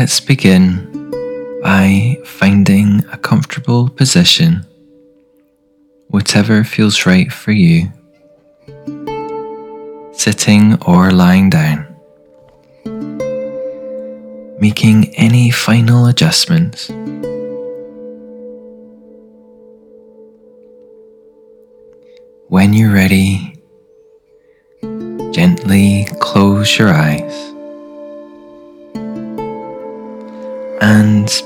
let's begin by finding a comfortable position, whatever feels right for you, sitting or lying down. Making any final adjustments. When you're ready, gently close your eyes.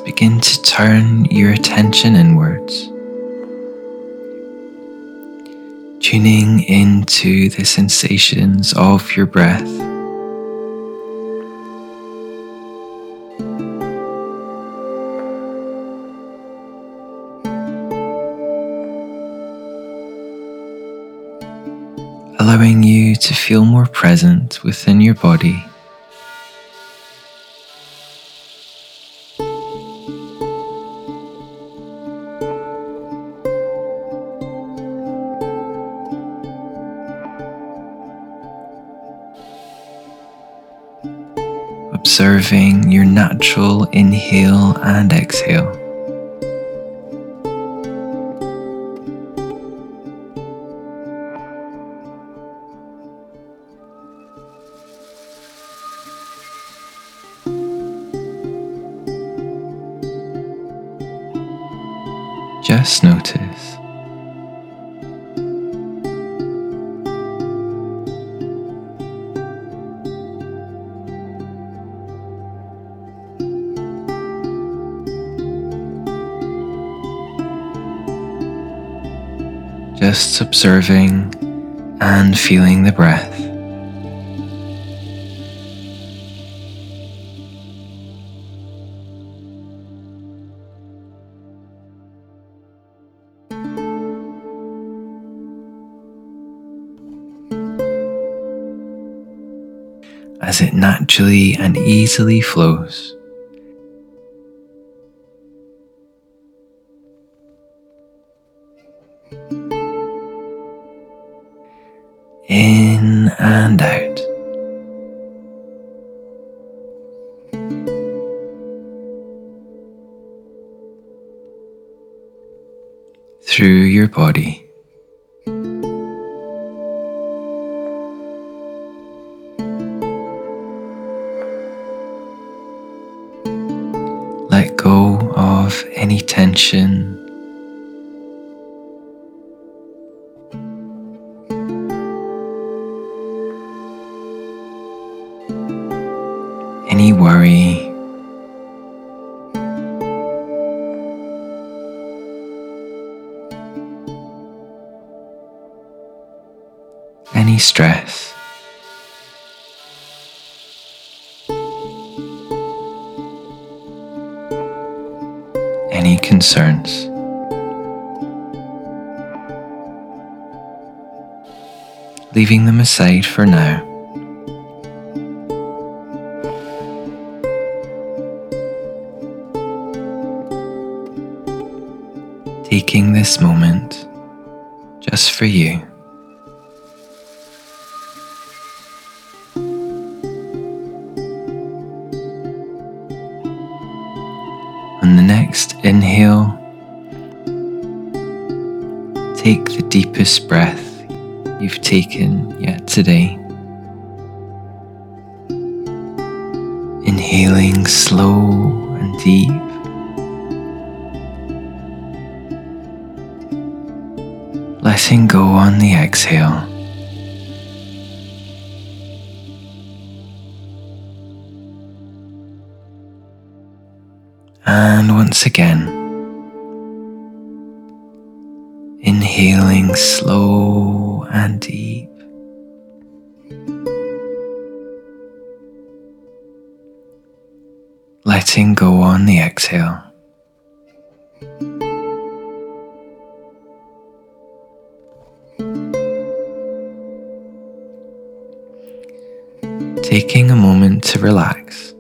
Begin to turn your attention inwards, tuning into the sensations of your breath. Allowing you to feel more present within your body. Observing your natural inhale and exhale. Just notice just observing and feeling the breath. As it naturally and easily flows. Out. Through your body. Let go of any tension Any stress. Any concerns. Leaving them aside for now. This moment just for you. On the next inhale, take the deepest breath you've taken yet today. Inhaling slow and deep. Letting go on the exhale. And once again, inhaling slow and deep. Letting go on the exhale. moment to relax.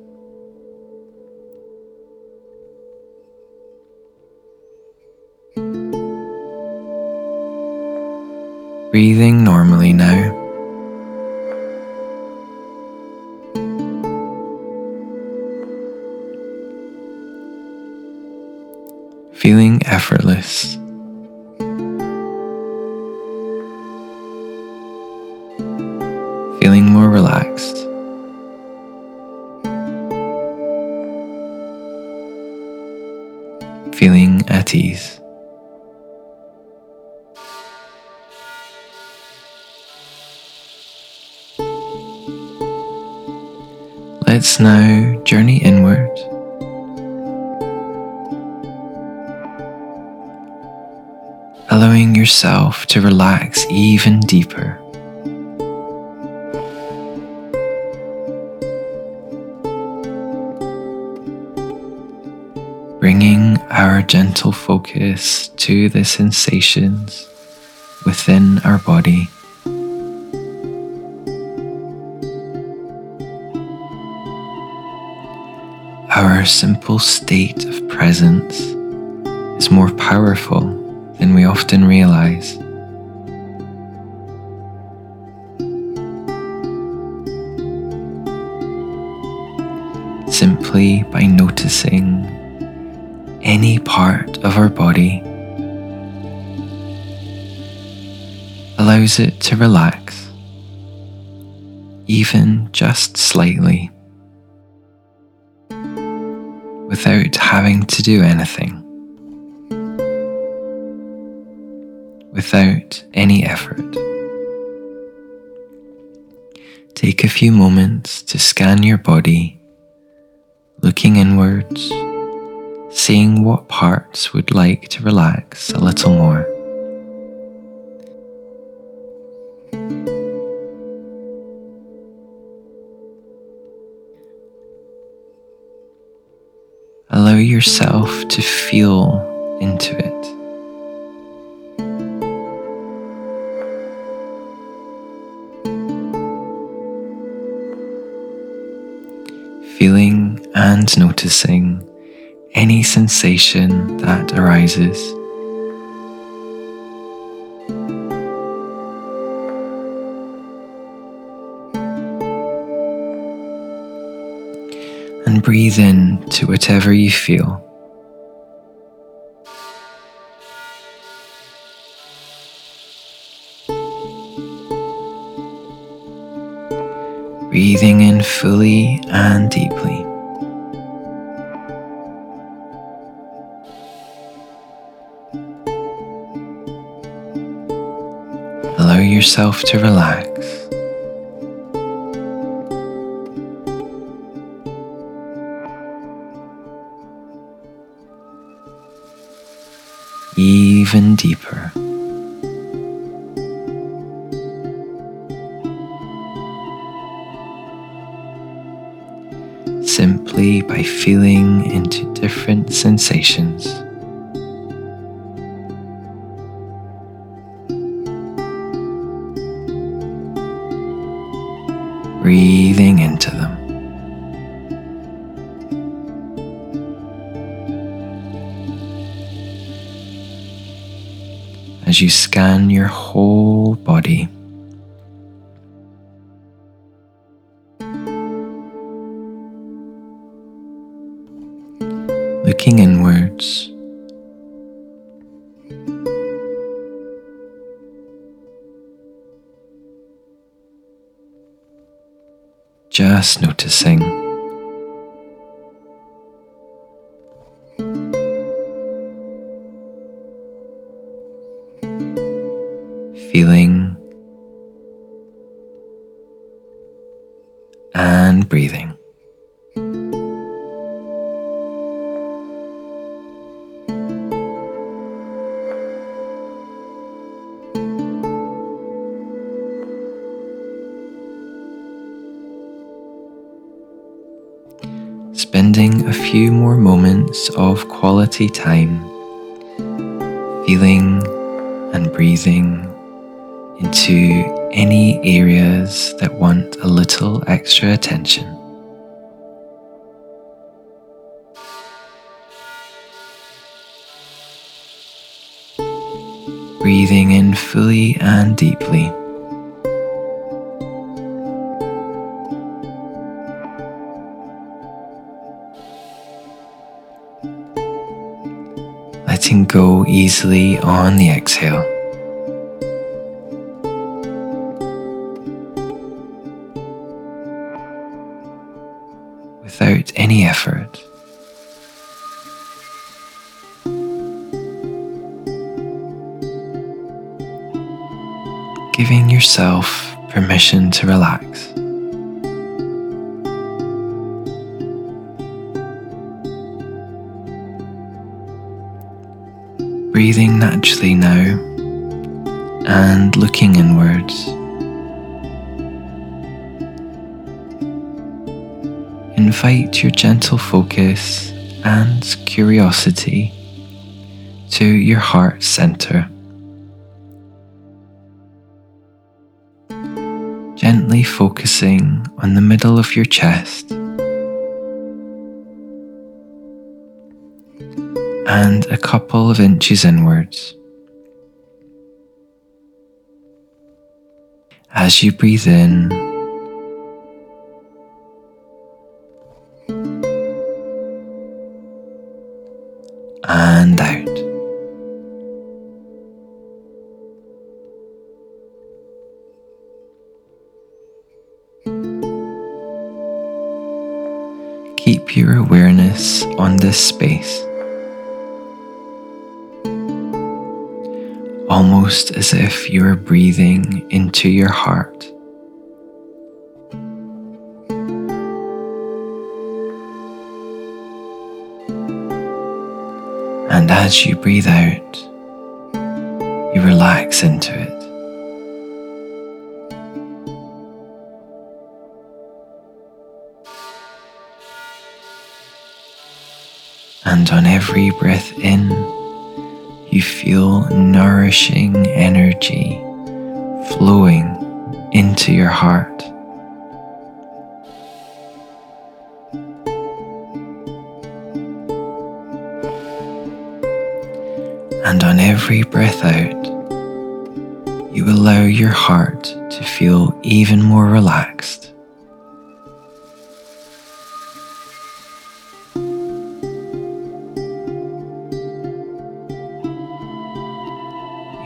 Breathing normally now. Feeling effortless. Let's now journey inward. Allowing yourself to relax even deeper. Bringing our gentle focus to the sensations within our body. Our simple state of presence is more powerful than we often realize. Simply by noticing any part of our body allows it to relax, even just slightly without having to do anything, without any effort. Take a few moments to scan your body, looking inwards, seeing what parts would like to relax a little more. Allow yourself to feel into it. Feeling and noticing any sensation that arises. Breathe in to whatever you feel. Breathing in fully and deeply. Allow yourself to relax. Different sensations. Breathing into them. as you scan your whole body. Looking inwards. Just noticing. Quality time, feeling and breathing into any areas that want a little extra attention. Breathing in fully and deeply. Letting go easily on the exhale. Without any effort. Giving yourself permission to relax. Breathing naturally now and looking inwards. Invite your gentle focus and curiosity to your heart center. Gently focusing on the middle of your chest. And a couple of inches inwards. As you breathe in, and out. Keep your awareness on this space. Almost as if you are breathing into your heart. And as you breathe out, you relax into it. And on every breath in, you feel nourishing energy flowing into your heart. And on every breath out, you allow your heart to feel even more relaxed.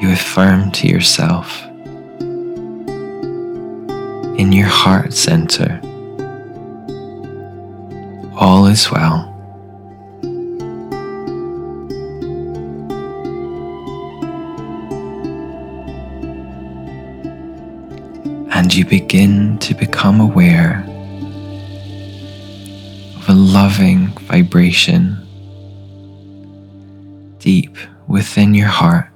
You affirm to yourself in your heart center all is well. And you begin to become aware of a loving vibration deep within your heart.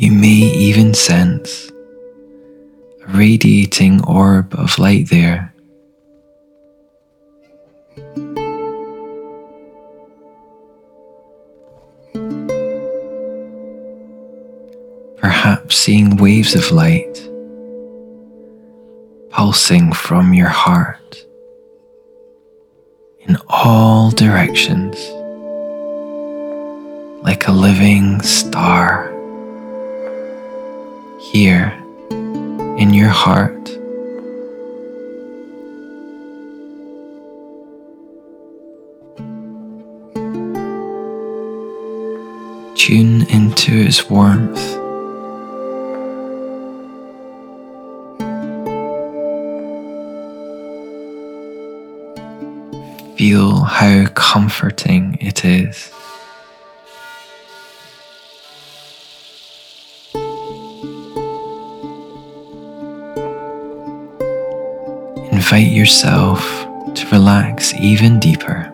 You may even sense a radiating orb of light there. Perhaps seeing waves of light pulsing from your heart in all directions like a living star here in your heart. Tune into its warmth. Feel how comforting it is. Invite yourself to relax even deeper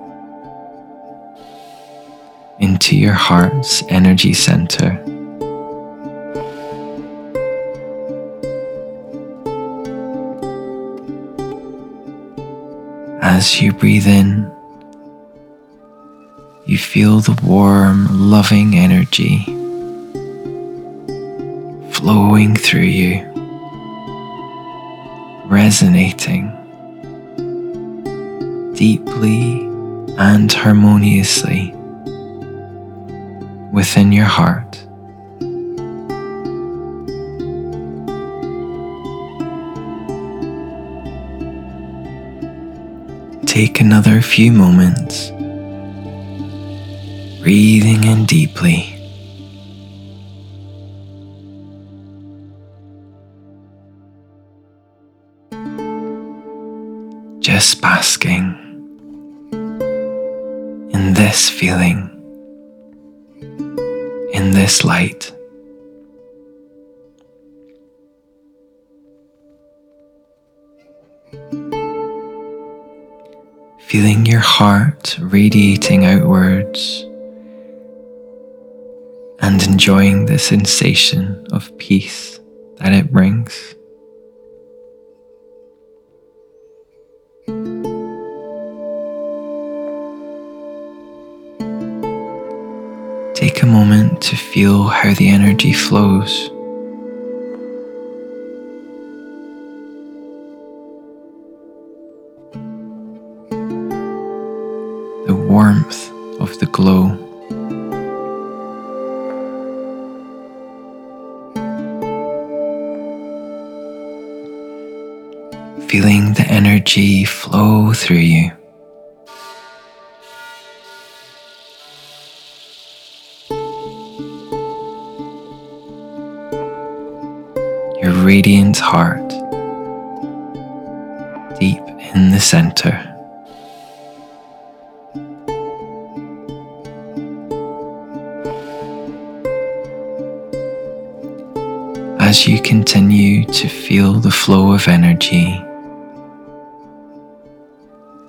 into your heart's energy center. As you breathe in, you feel the warm, loving energy flowing through you, resonating deeply and harmoniously within your heart. take another few moments, breathing in deeply. Just basking in this feeling, in this light. feeling your heart radiating outwards and enjoying the sensation of peace that it brings. A moment to feel how the energy flows. The warmth of the glow. Feeling the energy flow through you. Radiant heart deep in the center. as you continue to feel the flow of energy,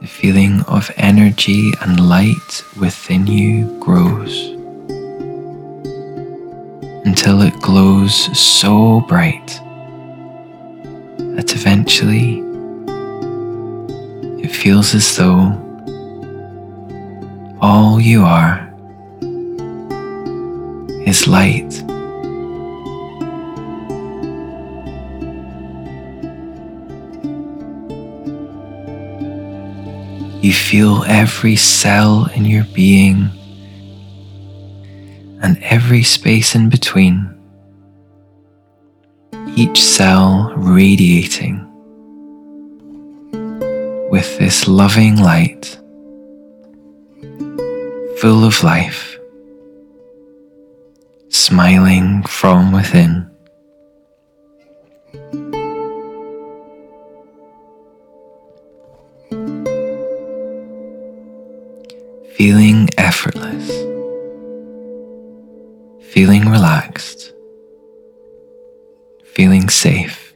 the feeling of energy and light within you grows until it glows so bright that eventually it feels as though all you are is light. You feel every cell in your being and every space in between, each cell radiating with this loving light, full of life, smiling from within. feeling effortless, feeling relaxed, feeling safe.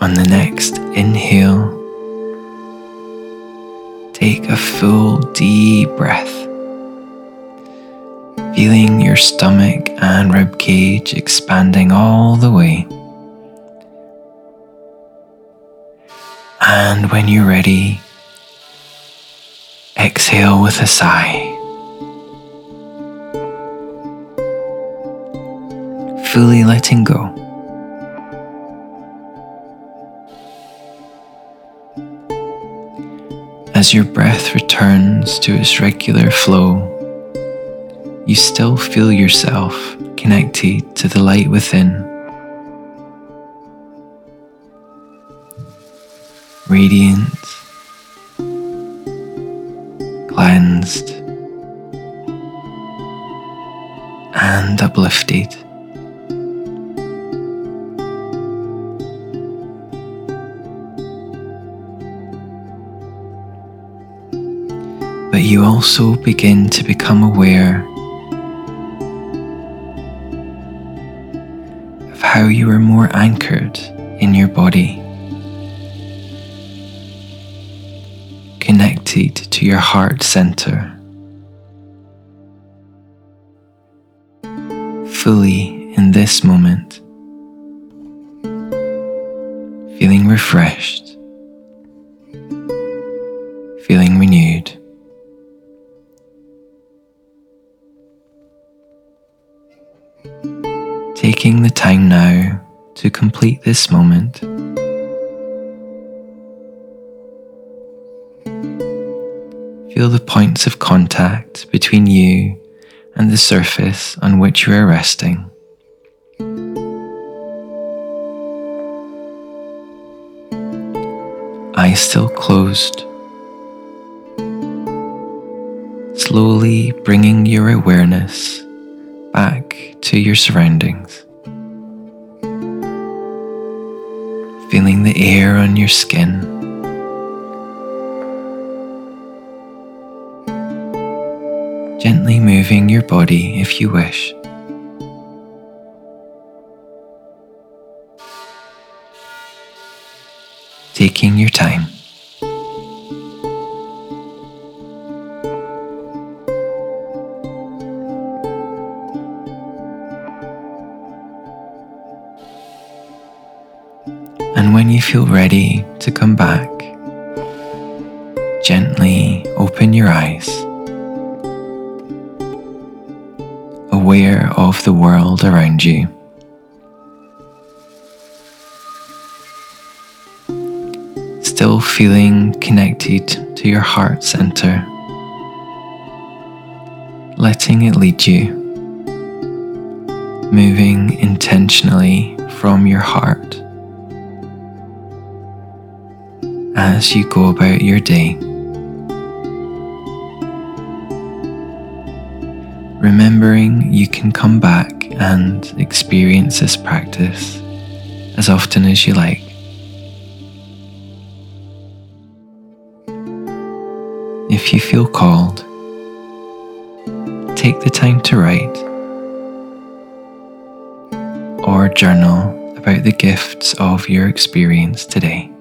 On the next inhale, Take a full deep breath, stomach and rib cage expanding all the way. And when you're ready, exhale with a sigh. Fully letting go. As your breath returns to its regular flow, you still feel yourself connected to the light within. Radiant, cleansed, and uplifted. but you also begin to become aware of how you are more anchored in your body, connected to your heart center, fully in this moment, feeling refreshed, feeling renewed. Taking the time now to complete this moment. Feel the points of contact between you and the surface on which you are resting. Eyes still closed. Slowly bringing your awareness back to your surroundings. Feeling the air on your skin. Gently moving your body if you wish. Taking your time. When you feel ready to come back, gently open your eyes, aware of the world around you. Still feeling connected to your heart center, letting it lead you, moving intentionally from your heart as you go about your day. Remembering you can come back and experience this practice as often as you like. If you feel called, take the time to write or journal about the gifts of your experience today.